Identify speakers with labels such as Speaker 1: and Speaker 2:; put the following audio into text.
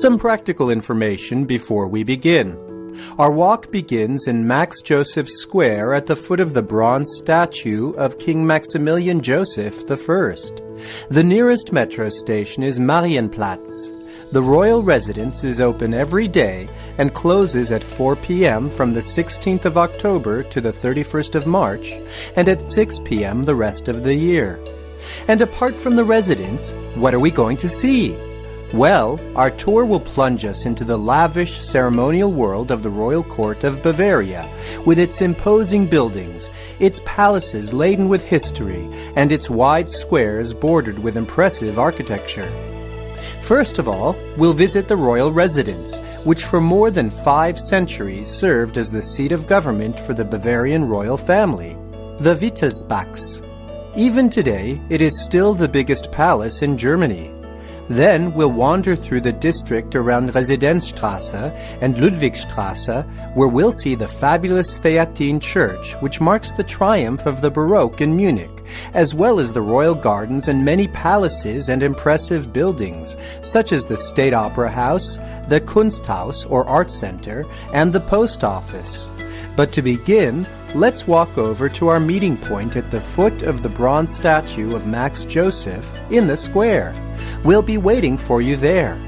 Speaker 1: Some practical information before we begin. Our walk begins in Max Joseph Square at the foot of the bronze statue of King Maximilian Joseph I. The nearest metro station is Marienplatz. The royal residence is open every day and closes at 4 p.m. from the 16th of October to the 31st of March and at 6 p.m. the rest of the year. And apart from the residence, what are we going to see? Well, our tour will plunge us into the lavish ceremonial world of the royal court of Bavaria, with its imposing buildings, its palaces laden with history, and its wide squares bordered with impressive architecture. First of all, we'll visit the royal residence, which for more than five centuries served as the seat of government for the Bavarian royal family, the Wittelsbachs. Even today, it is still the biggest palace in Germany. Then we'll wander through the district around Residenzstrasse and Ludwigstrasse, where we'll see the fabulous Theatine Church, which marks the triumph of the Baroque in Munich, as well as the royal gardens and many palaces and impressive buildings, such as the State Opera House, the Kunsthaus or Art Center, and the Post Office. But to begin, let's walk over to our meeting point at the foot of the bronze statue of Max Joseph in the square. We'll be waiting for you there.